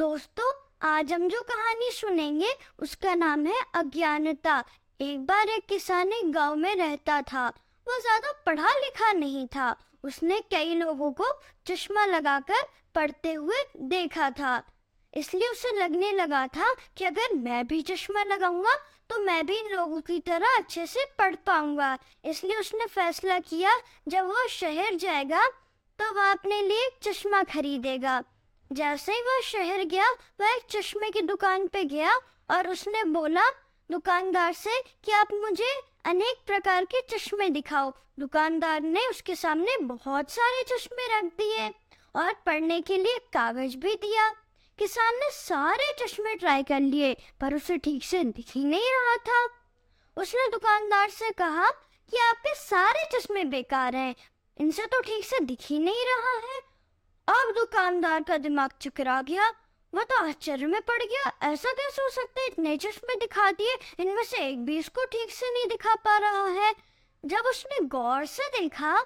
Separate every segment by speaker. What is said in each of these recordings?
Speaker 1: दोस्तों, आज हम जो कहानी सुनेंगे, उसका नाम है अज्ञानता। एक बार एक किसान एक गाँव में रहता था। वो ज़्यादा पढ़ा लिखा नहीं था। उसने कई लोगों को चश्मा लगाकर पढ़ते हुए देखा था। इसलिए उसे लगने लगा था कि अगर मैं भी चश्मा लगाऊँगा तो मैं भी इन लोगों की तरह अच्छे से पढ़ पाऊँगा। इसलिए उसने फैसला किया, जब वो शहर जाएगा तो वह अपने लिए चश्मा खरीदेगा। जैसे ही वह शहर गया वह एक चश्मे की दुकान पे गया और उसने बोला, दुकानदार से, कि आप मुझे अनेक प्रकार के चश्मे दिखाओ। दुकानदार ने उसके सामने बहुत सारे चश्मे रख दिए और पढ़ने के लिए कागज़ भी दिया। किसान ने सारे चश्मे ट्राई कर लिए, पर उसे ठीक से दिख ही नहीं रहा था। उसने दुकानदार से कहा, कि आपके सारे चश्मे बेकार हैं। इनसे तो ठीक से दिख ही नहीं रहा है। अब दुकानदार का दिमाग चकरा गया। वह तो आश्चर्य में पड़ गया। ऐसा कैसे हो सकता है? इतने चश्मे दिखा दिए। इनमें से एक भी इसको ठीक से नहीं दिखा पा रहा है। जब उसने गौर से देखा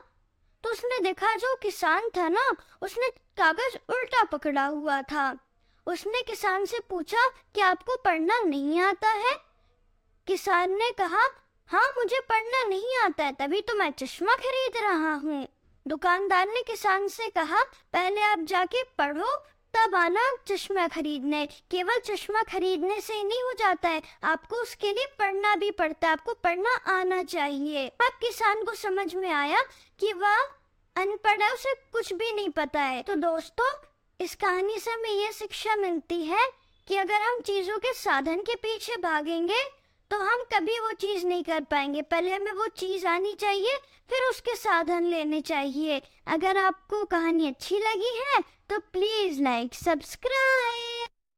Speaker 1: तो उसने देखा जो किसान था ना, उसने कागज़ उल्टा पकड़ा हुआ था। उसने किसान से पूछा कि आपको पढ़ना नहीं आता है? किसान ने कहा हाँ मुझे पढ़ना नहीं आता है, तभी तो मैं चश्मा खरीद रहा हूँ। दुकानदार ने किसान से कहा, पहले आप जाके पढ़ो, तब आना चश्मा खरीदने। केवल चश्मा खरीदने से नहीं हो जाता है, आपको उसके लिए पढ़ना भी पड़ता है, आपको पढ़ना आना चाहिए। अब किसान को समझ में आया कि वह अनपढ़ है, उसे कुछ भी नहीं पता है। तो दोस्तों, इस कहानी से हमें ये शिक्षा मिलती है कि अगर हम चीज़ों के साधन के पीछे भागेंगे तो हम कभी वो चीज़ नहीं कर पाएँगे। पहले हमें वो चीज़ आनी चाहिए, फिर उसके साधन लेने चाहिए। अगर आपको कहानी अच्छी लगी है तो प्लीज़ लाइक सब्सक्राइब